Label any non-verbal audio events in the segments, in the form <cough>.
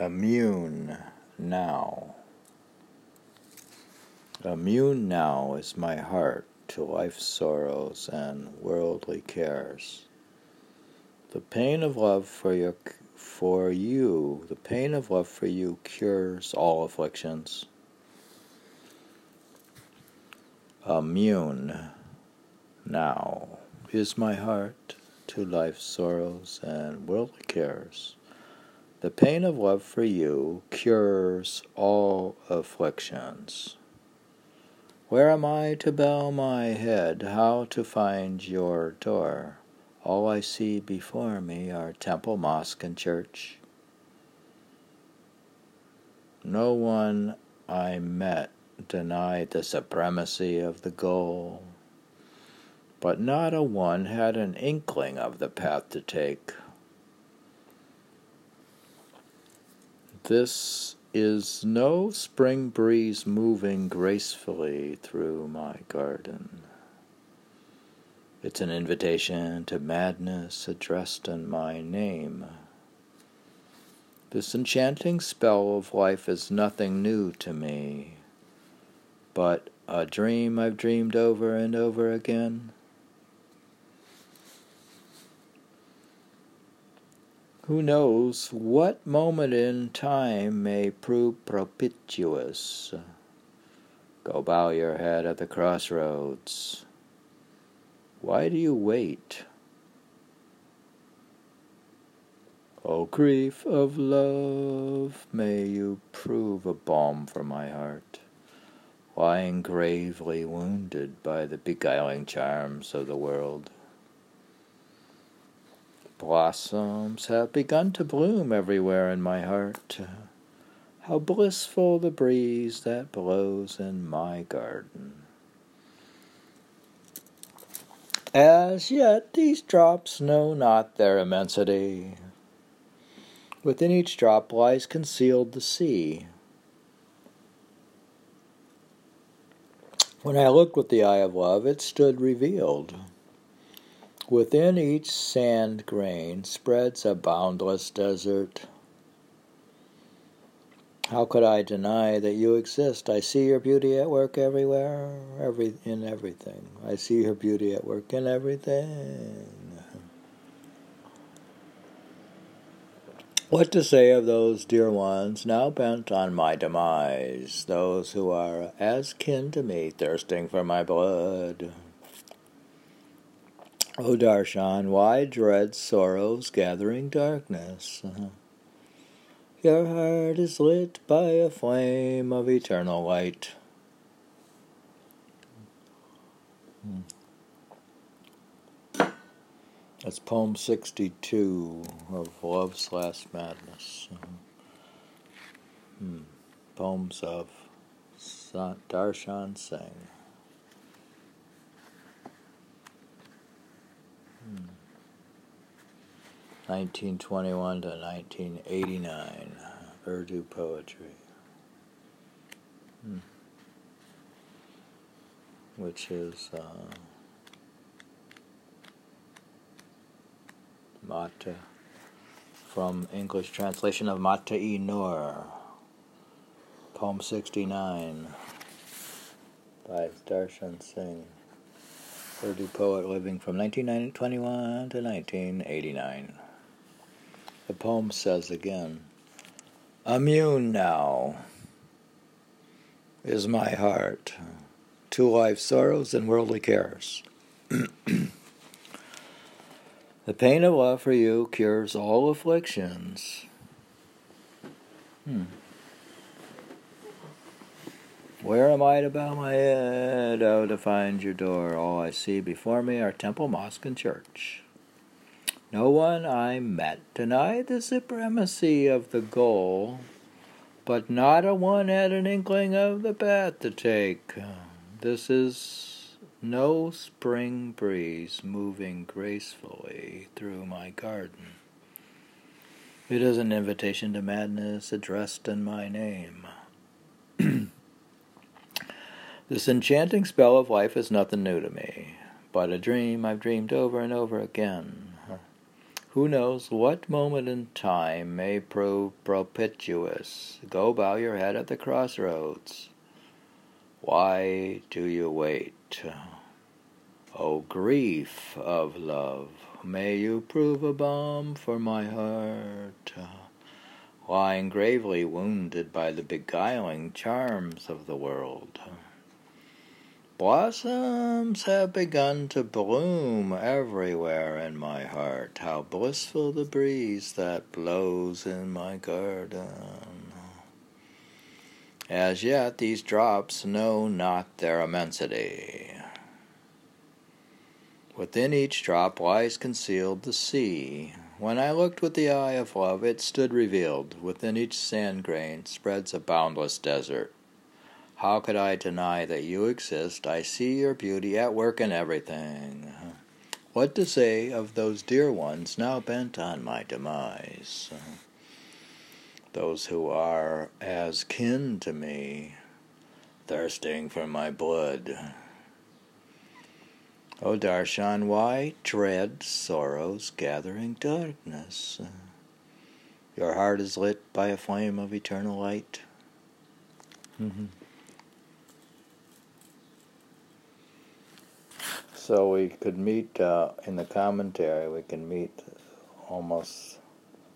Immune now. Immune now is my heart to life's sorrows and worldly cares. The pain of love for your for you, the pain of love for you cures all afflictions. Immune now is my heart to life's sorrows and worldly cares. The pain of love for you cures all afflictions. Where am I to bow my head? How to find your door? All I see before me are temple, mosque, and church. No one I met denied the supremacy of the goal, but not a one had an inkling of the path to take. This is no spring breeze moving gracefully through my garden. It's an invitation to madness addressed in my name. This enchanting spell of life is nothing new to me, but a dream I've dreamed over and over again. Who knows what moment in time may prove propitious? Go bow your head at the crossroads. Why do you wait? O grief of love, may you prove a balm for my heart, lying gravely wounded by the beguiling charms of the world. Blossoms have begun to bloom everywhere in my heart. How blissful the breeze that blows in my garden. As yet these drops know not their immensity. Within each drop lies concealed the sea. When I looked with the eye of love, it stood revealed. Within each sand grain spreads a boundless desert. How could I deny that you exist? I see your beauty at work everywhere, every in everything. I see your beauty at work in everything. What to say of those dear ones now bent on my demise, those who are as kin to me, thirsting for my blood? O Darshan, why dread sorrow's gathering darkness? Your heart is lit by a flame of eternal light. That's poem 62 of Love's Last Madness. Hmm. Poems of Darshan Singh. 1921 to 1989, Urdu poetry. Hmm. Which is uh, Mata, from English translation of Mata e Nur, poem 69 by Darshan Singh. Urdu poet living from 1921 to 1989. The poem says again, Immune now is my heart to life's sorrows and worldly cares. <clears throat> the pain of love for you cures all afflictions. Hmm. Where am I to bow my head? Oh, to find your door. All I see before me are temple, mosque, and church. No one I met denied the supremacy of the goal, but not a one had an inkling of the path to take. This is no spring breeze moving gracefully through my garden. It is an invitation to madness addressed in my name. <clears throat> this enchanting spell of life is nothing new to me, but a dream I've dreamed over and over again. Who knows what moment in time may prove propitious? Go bow your head at the crossroads. Why do you wait? O grief of love, may you prove a balm for my heart, lying gravely wounded by the beguiling charms of the world. Blossoms have begun to bloom everywhere in my heart. How blissful the breeze that blows in my garden. As yet, these drops know not their immensity. Within each drop lies concealed the sea. When I looked with the eye of love, it stood revealed. Within each sand grain spreads a boundless desert. How could I deny that you exist? I see your beauty at work in everything. What to say of those dear ones now bent on my demise? Those who are as kin to me, thirsting for my blood. O Darshan, why dread sorrow's gathering darkness? Your heart is lit by a flame of eternal light. Mm-hmm. So we could meet uh, in the commentary, we can meet almost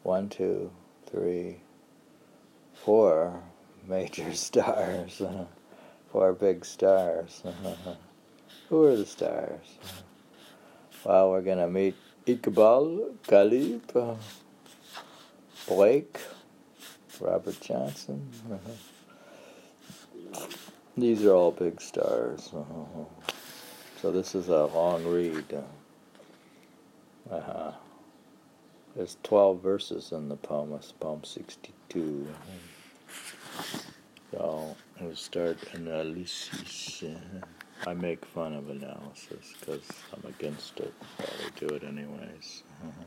one, two, three, four <laughs> major stars, <laughs> four big stars. <laughs> Who are the stars? Well, we're going to meet Iqbal, Ghalib, uh, Blake, Robert Johnson. These are all big stars. So this is a long read. Uh, uh-huh. There's 12 verses in the poem. It's poem 62. So we'll start analysis. I make fun of analysis because I'm against it. Probably do it anyways. Uh-huh.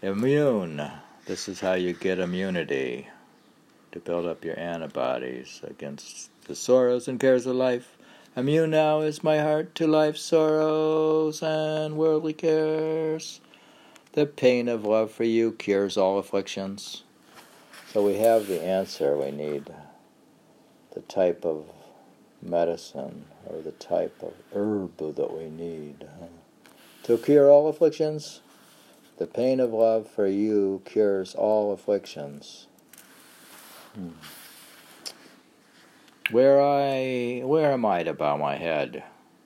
Immune. This is how you get immunity to build up your antibodies against the sorrows and cares of life Immune now is my heart to life's sorrows and worldly cares. The pain of love for you cures all afflictions. So we have the answer we need the type of medicine or the type of herb that we need to cure all afflictions. The pain of love for you cures all afflictions. Hmm. Where I where am I to bow my head?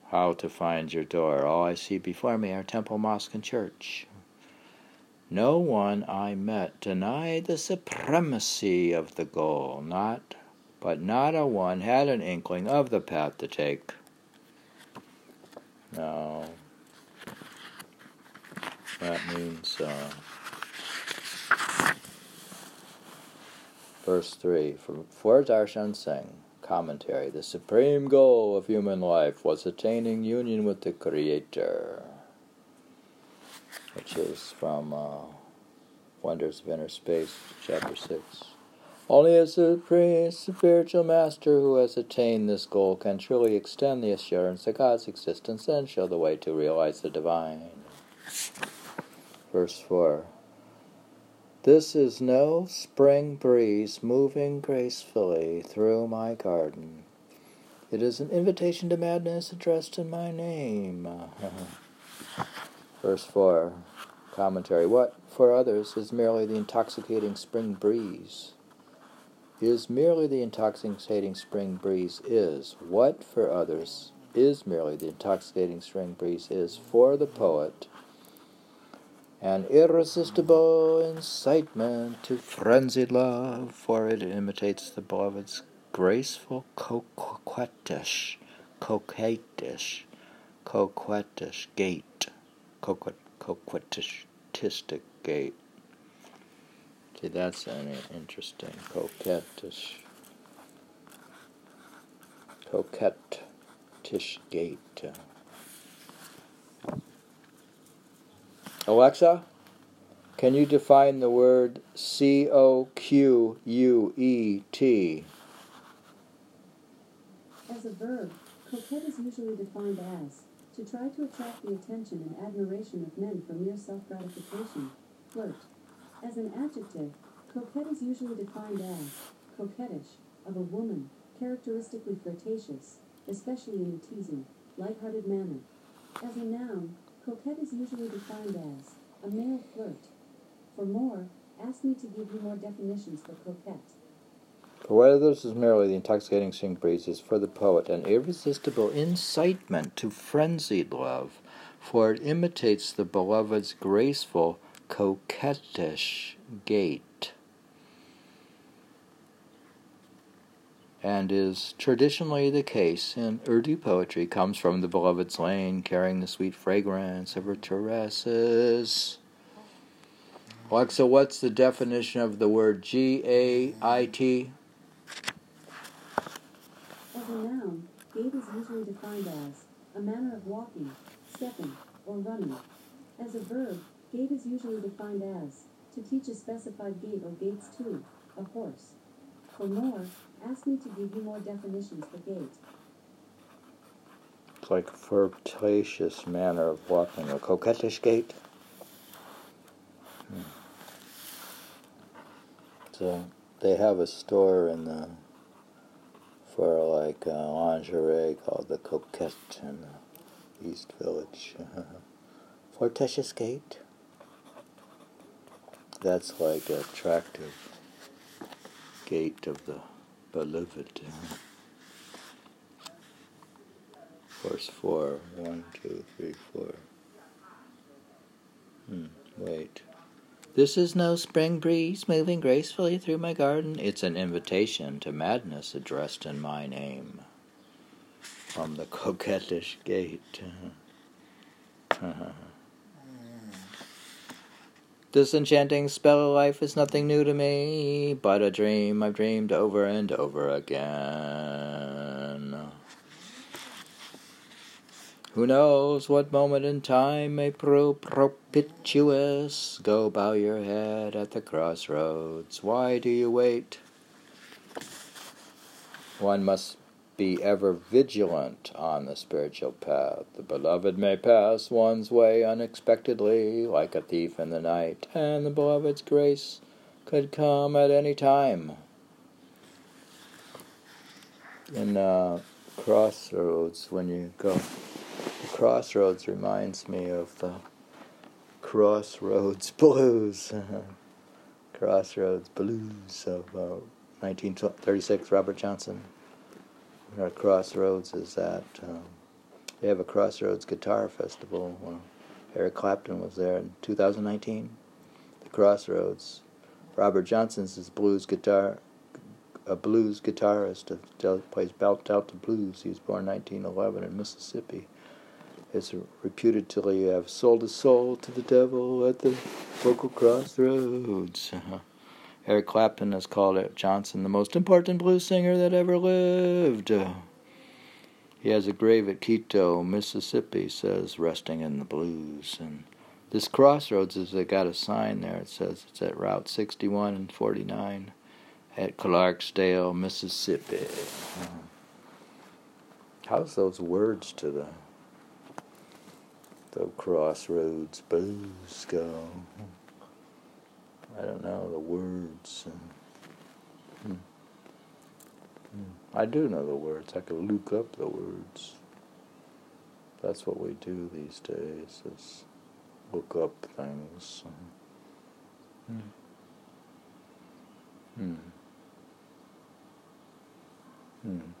How to find your door? All I see before me are temple, mosque, and church. No one I met denied the supremacy of the goal, not but not a one had an inkling of the path to take. No. That means uh, verse 3 from for Darshan Singh commentary, the supreme goal of human life was attaining union with the Creator, which is from uh, Wonders of Inner Space, chapter 6. Only a supreme spiritual master who has attained this goal can truly extend the assurance of God's existence and show the way to realize the divine. Verse 4 this is no spring breeze moving gracefully through my garden. It is an invitation to madness addressed in my name. Verse 4 Commentary What for others is merely the intoxicating spring breeze is merely the intoxicating spring breeze is. What for others is merely the intoxicating spring breeze is for the poet an irresistible incitement to frenzied love, for it imitates the beloved's graceful coquettish, coquettish, coquettish gait, coquet, coquettish, tistic gait. See, that's an interesting coquettish, coquettish gait. Alexa, can you define the word C O Q U E T? As a verb, coquette is usually defined as to try to attract the attention and admiration of men for mere self-gratification. Flirt. As an adjective, coquette is usually defined as coquettish, of a woman, characteristically flirtatious, especially in a teasing, light-hearted manner. As a noun, coquette is usually defined as a male flirt. For more, ask me to give you more definitions for coquette. For whether this is merely the intoxicating spring breeze is for the poet an irresistible incitement to frenzied love, for it imitates the beloved's graceful, coquettish gait, and is traditionally the case in Urdu poetry, comes from the beloved's lane, carrying the sweet fragrance of her caresses. Alexa, what's the definition of the word G A I T? As a noun, gait is usually defined as a manner of walking, stepping, or running. As a verb, gait is usually defined as to teach a specified gait or gaits to a horse. For more, ask me to give you more definitions for gait. It's like a flirtatious manner of walking, a coquettish gait. Hmm. So they have a store in the for like uh, lingerie called the Coquette in the East Village. <laughs> Flirtatious gait. That's like attractive gate of the beloved. Verse 4. One, two, three, four. Hmm, wait. This is no spring breeze moving gracefully through my garden. It's an invitation to madness addressed in my name. From the <laughs> coquettish gate. <laughs> This enchanting spell of life is nothing new to me, but a dream I've dreamed over and over again. Who knows what moment in time may prove propitious? Go bow your head at the crossroads. Why do you wait? One must be ever vigilant on the spiritual path. The beloved may pass one's way unexpectedly, like a thief in the night, and the beloved's grace could come at any time. In uh, Crossroads, when you go, the Crossroads reminds me of the Crossroads <laughs> Blues. Crossroads Blues of uh, 1936, Robert Johnson. Our Crossroads is at, um, they have a Crossroads Guitar Festival. Uh, Eric Clapton was there in 2019. The Crossroads. Robert Johnson's his blues guitar, a blues guitarist, He plays belt Delta blues. He was born 1911 in Mississippi. Is reputed to have sold his soul to the devil at the local crossroads. Eric Clapton has called it Johnson the most important blues singer that ever lived. He has a grave at Quito, Mississippi, says resting in the blues. And this crossroads is they got a sign there. It says it's at Route 61 and 49 at Clarksdale, Mississippi. Uh-huh. How's those words to the the crossroads blues go? I don't know the words. Hmm. Hmm. I do know the words. I can look up the words. That's what we do these days. Is look up things. Hmm. Hmm. Hmm.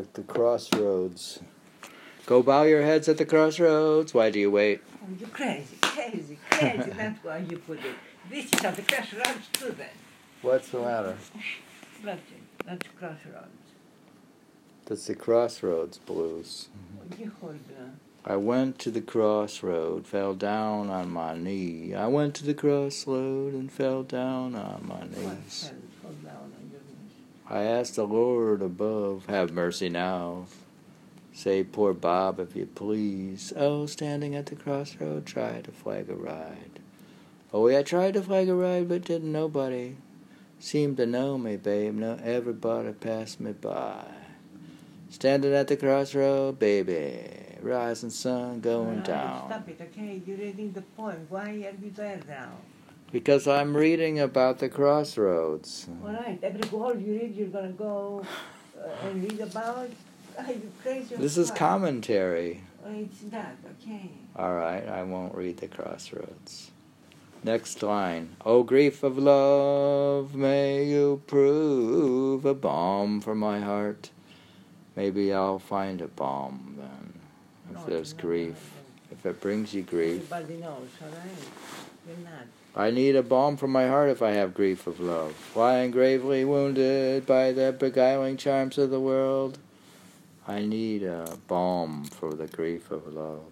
at the crossroads. Go bow your heads at the crossroads. Why do you wait? Oh, you crazy, crazy, crazy. That's why you put it. This is at the crossroads too then. What's the matter? That's it. That's crossroads. That's the crossroads blues. Oh, on. I went to the crossroad, fell down on my knee. I went to the crossroad and fell down on my knees. Hold down on your knees. I ask the Lord above, have mercy now. Save poor Bob if you please. Oh, standing at the crossroad, try to flag a ride. Oh, yeah, I tried to flag a ride, but didn't nobody seem to know me, babe. No, everybody passed me by. Standing at the crossroad, baby, rising sun going right, down. Stop it, okay? You're reading the poem. Why are you there now? Because I'm reading about the crossroads. All right, every word you read, you're gonna go uh, and read about. Are you crazy? This is commentary. It's not, okay? All right, I won't read the crossroads. Next line. O grief of love, may you prove a balm for my heart. Maybe I'll find a balm then, if No, there's no, grief. no, If it brings you grief. Everybody knows, all right? You're not. I need a balm for my heart if I have grief of love. Lying gravely wounded by the beguiling charms of the world, I need a balm for the grief of love.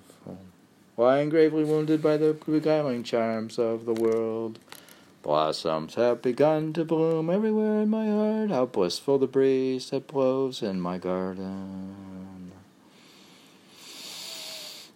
Lying gravely wounded by the beguiling charms of the world, blossoms have begun to bloom everywhere in my heart. How blissful the breeze that blows in my garden.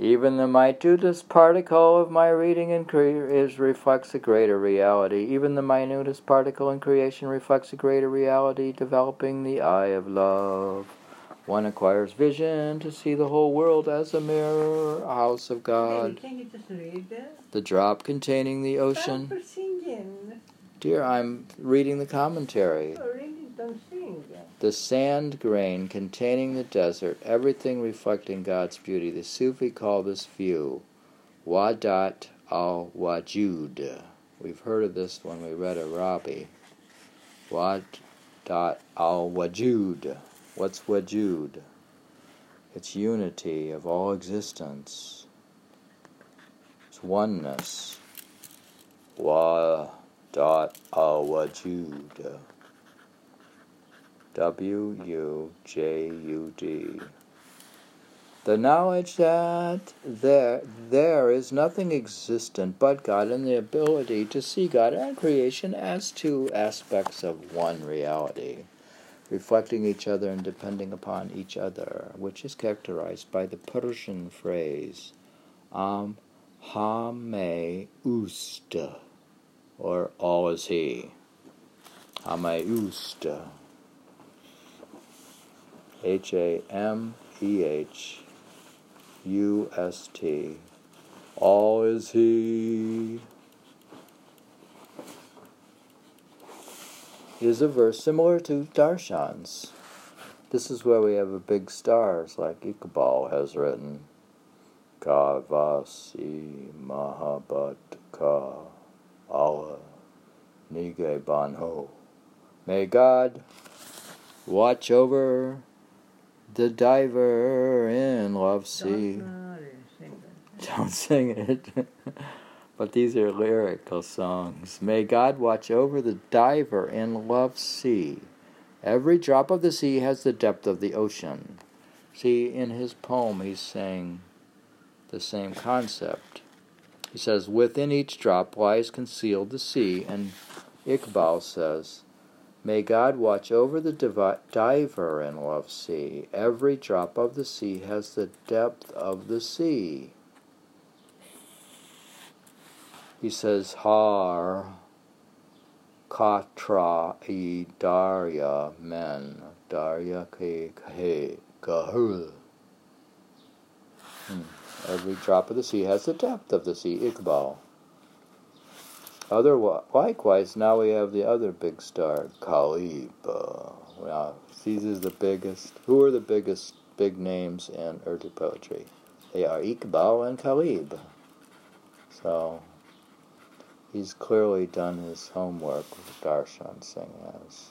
Even the minutest particle of my reading and cre- is reflects a greater reality. Even the minutest particle in creation reflects a greater reality, developing the eye of love. One acquires vision to see the whole world as a mirror, a house of God. can you just read that? The drop containing the ocean. Dear, I'm reading the commentary. Oh, really? Don't sing. The sand grain containing the desert, everything reflecting God's beauty. The Sufi call this view Wahdat al Wujud. We've heard of this when we read Arabi. Wahdat al Wujud. What's Wujud? It's unity of all existence. It's oneness. Wahdat al Wujud. W U J U D. The knowledge that there there is nothing existent but God and the ability to see God and creation as two aspects of one reality, reflecting each other and depending upon each other, which is characterized by the Persian phrase Am Hame Usta, or all is he. Hame Usta. H A M E H U S T. All is He. Is a verse similar to Darshan's. This is where we have a big stars like Iqbal has written. Kavasi Mahabat Ka Allah Nige Banho. May God watch over the diver in love sea. Don't sing it. <laughs> but these are lyrical songs. May God watch over the diver in love sea. Every drop of the sea has the depth of the ocean. See, in his poem, he's saying the same concept. He says, Within each drop lies concealed the sea, and Iqbal says, May God watch over the diver in love sea. Every drop of the sea has the depth of the sea. He says, Har Katra i Darya men Darya ke kahe kahul Hmm. Every drop of the sea has the depth of the sea, Iqbal. Other, likewise, now we have the other big star, Ghalib. Uh, these is the biggest. Who are the biggest big names in Urdu poetry? They are Iqbal and Ghalib. So, he's clearly done his homework with Darshan Singh as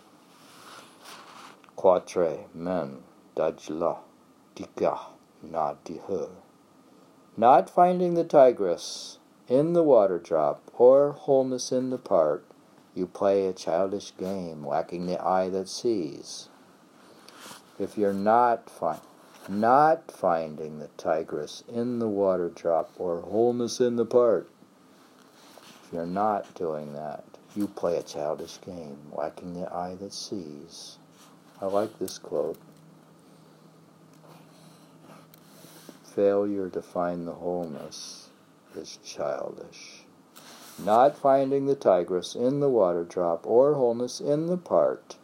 Quatre Men Dajla Dika Nadihur. Not finding the tigress in the water drop or wholeness in the part, you play a childish game, lacking the eye that sees. If you're not find, not finding the tigress in the water drop or wholeness in the part, if you're not doing that, you play a childish game, lacking the eye that sees. I like this quote. Failure to find the wholeness is childish. Not finding the tigress in the water drop or wholeness in the part,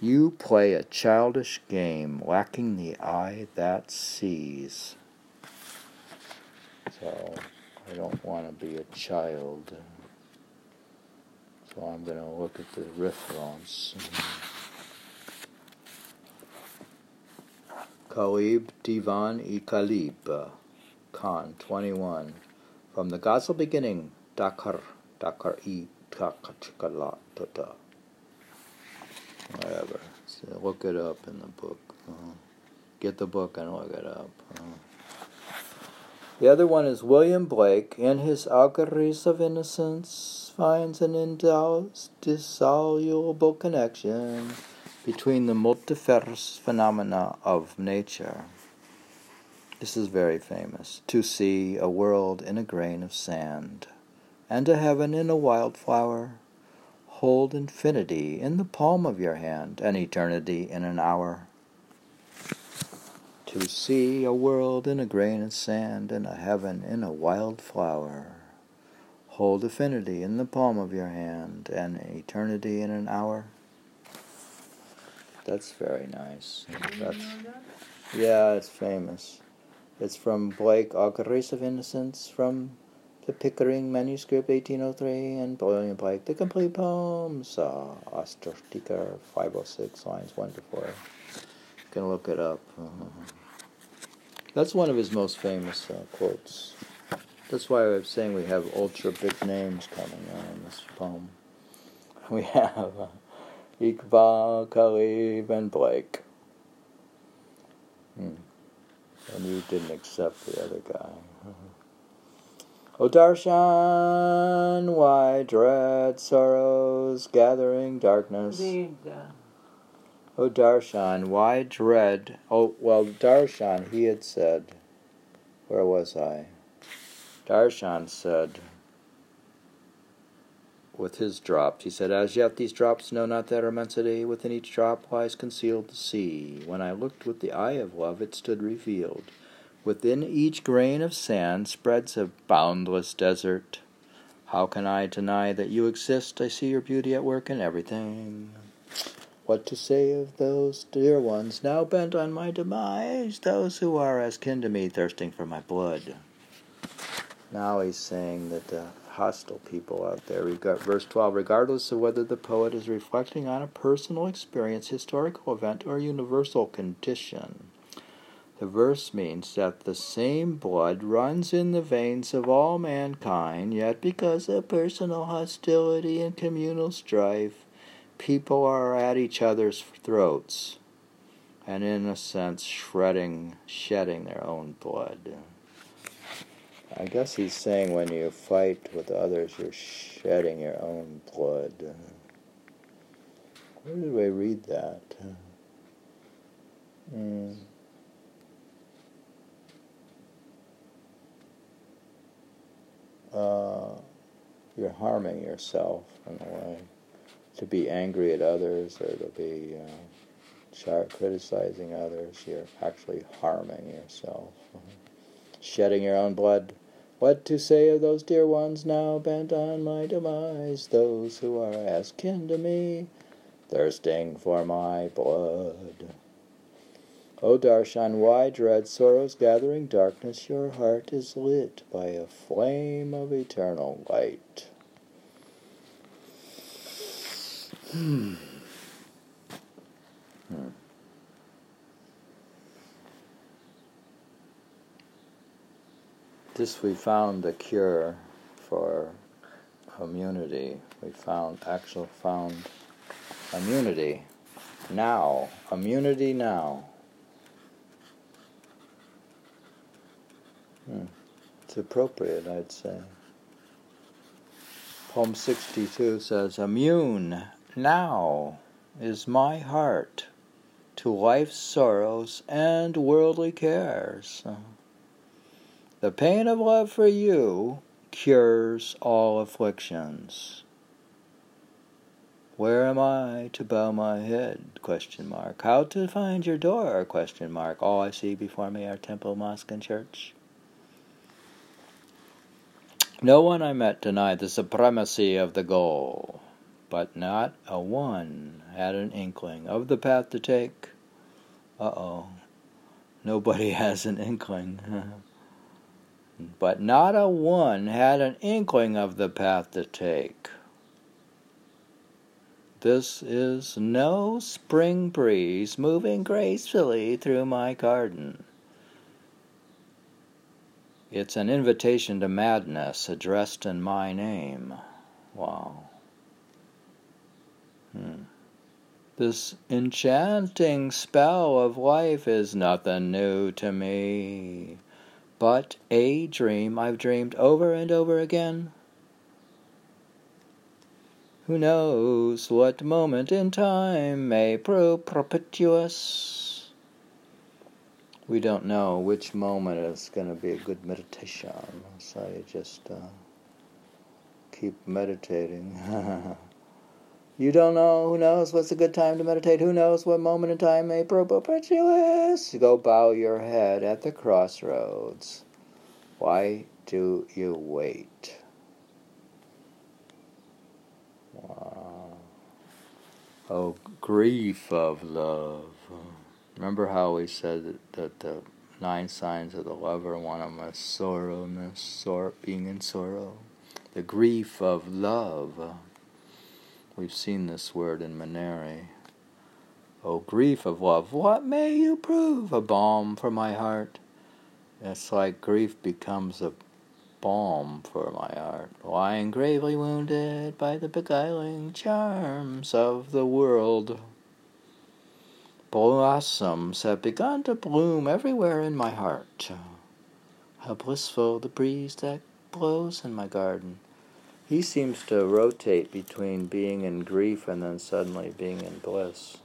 you play a childish game, lacking the eye that sees. So, I don't want to be a child. So I'm going to look at the reference. Ghalib Divan e Ghalib, Khan 21. From the Ghazal beginning, Dakar, Dakar e Takachkala Tota. Whatever. So look it up in the book. Uh, get the book and look it up. Uh. The other one is William Blake, in his Auguries of Innocence, finds an indissoluble connection between the multifarious phenomena of nature. This is very famous. To see a world in a grain of sand, and a heaven in a wildflower. Hold infinity in the palm of your hand, and eternity in an hour. To see a world in a grain of sand, and a heaven in a wildflower. Hold affinity in the palm of your hand, and eternity in an hour. That's very nice. That's, yeah, it's famous. It's from Blake, Auguries of Innocence, from the Pickering manuscript, 1803, and William Blake, The Complete Poems, uh, Ostriker, 506, lines 1 to 4. You can look it up. Uh-huh. That's one of his most famous uh, quotes. That's why I was saying we have ultra big names coming on this poem. <laughs> We have. Uh, Iqbal, Ghalib, and Blake. Hmm. And you didn't accept the other guy. <laughs> O Darshan, why dread sorrows gathering darkness? O Darshan, why dread? Oh, well, Darshan, he had said, where was I? Darshan said, with his drops. He said, As yet these drops know not their immensity. Within each drop lies concealed the sea. When I looked with the eye of love, it stood revealed. Within each grain of sand spreads a boundless desert. How can I deny that you exist? I see your beauty at work in everything. What to say of those dear ones now bent on my demise, those who are as kin to me, thirsting for my blood? Now he's saying that uh, hostile people out there. verse 12 regardless of whether the poet is reflecting on a personal experience, historical event, or universal condition. The verse means that the same blood runs in the veins of all mankind, yet because of personal hostility and communal strife, people are at each other's throats, and in a sense, shredding, shedding their own blood. I guess he's saying when you fight with others, you're shedding your own blood. Where did we read that? Mm. Uh, you're harming yourself in a way. To be angry at others or to be uh, criticizing others, you're actually harming yourself. Shedding your own blood. What to say of those dear ones now bent on my demise, those who are as kin to me, thirsting for my blood? O Darshan, why dread sorrow's gathering darkness? Your heart is lit by a flame of eternal light. Hmm. Hmm. This we found the cure for immunity. We found actual found immunity now. Immunity now. Hmm. It's appropriate, I'd say. Poem 62 says, Immune now is my heart to life's sorrows and worldly cares. The pain of love for you cures all afflictions. Where am I to bow my head? Question mark. How to find your door? Question mark. All I see before me are temple, mosque, and church. No one I met denied the supremacy of the goal, but not a one had an inkling of the path to take. Uh oh. Nobody <laughs> has an inkling. <laughs> but not a one had an inkling of the path to take. This is no spring breeze moving gracefully through my garden. It's an invitation to madness addressed in my name. Wow. Hmm. This enchanting spell of life is nothing new to me but a dream I've dreamed over and over again. Who knows what moment in time may prove propitious? We don't know which moment is going to be a good meditation, so you just uh, keep meditating. <laughs> you don't know. Who knows what's a good time to meditate? Who knows what moment in time may propitious? Go bow your head at the crossroads. Why do you wait? Wow. Oh, grief of love. Remember how we said that, that the nine signs of the lover, one of them is sorrowness, sor- being in sorrow. The grief of love. We've seen this word in Maneri. O grief of love, what may you prove? A balm for my heart. It's like grief becomes a balm for my heart, lying gravely wounded by the beguiling charms of the world. Blossoms have begun to bloom everywhere in my heart. How blissful the breeze that blows in my garden. He seems to rotate between being in grief and then suddenly being in bliss.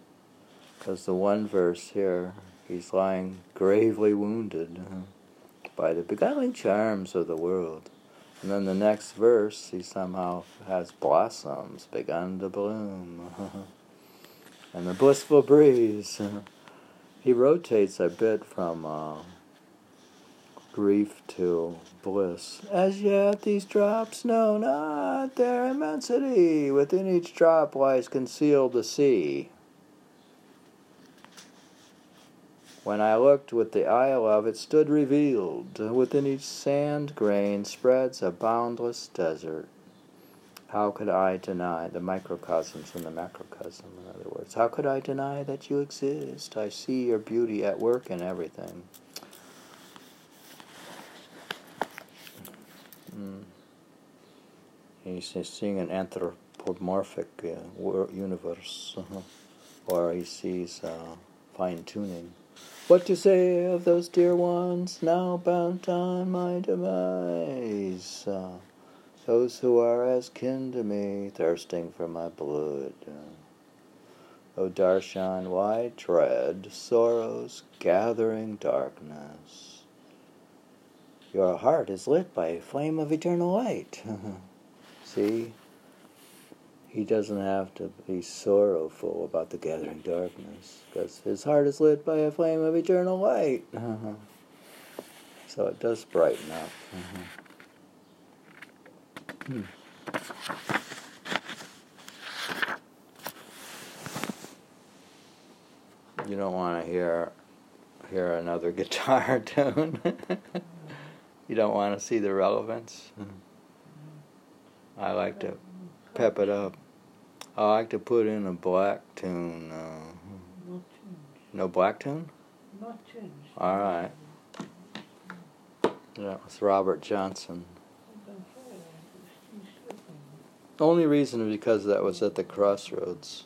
Because the one verse here, he's lying gravely wounded by the beguiling charms of the world. And then the next verse, he somehow has blossoms begun to bloom. <laughs> and the blissful breeze. <laughs> he rotates a bit from uh, grief to bliss. As yet, these drops know not their immensity. Within each drop lies concealed the sea. When I looked with the eye of love, it stood revealed. Within each sand grain spreads a boundless desert. How could I deny the microcosms and the macrocosm, in other words? How could I deny that you exist? I see your beauty at work in everything. Mm. He's, seeing an anthropomorphic uh, universe, uh-huh. or he sees uh, fine tuning. What to say of those dear ones now bound on my demise? Uh, those who are as kin to me, thirsting for my blood. Uh, o Darshan, why dread sorrow's gathering darkness? Your heart is lit by a flame of eternal light. <laughs> See? he doesn't have to be sorrowful about the gathering darkness because his heart is lit by a flame of eternal light. <laughs> So it does brighten up. Hmm. You don't want to hear hear another <laughs> guitar tune. You don't want to see the relevance. I like to pep it up. I like to put in a black tune. Uh, no black tune? All right. That was Robert Johnson. The only reason is because that was at the crossroads.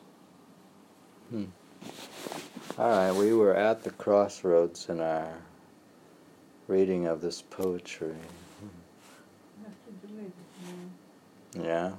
Hmm. All right, we were at the crossroads in our reading of this poetry. Yeah.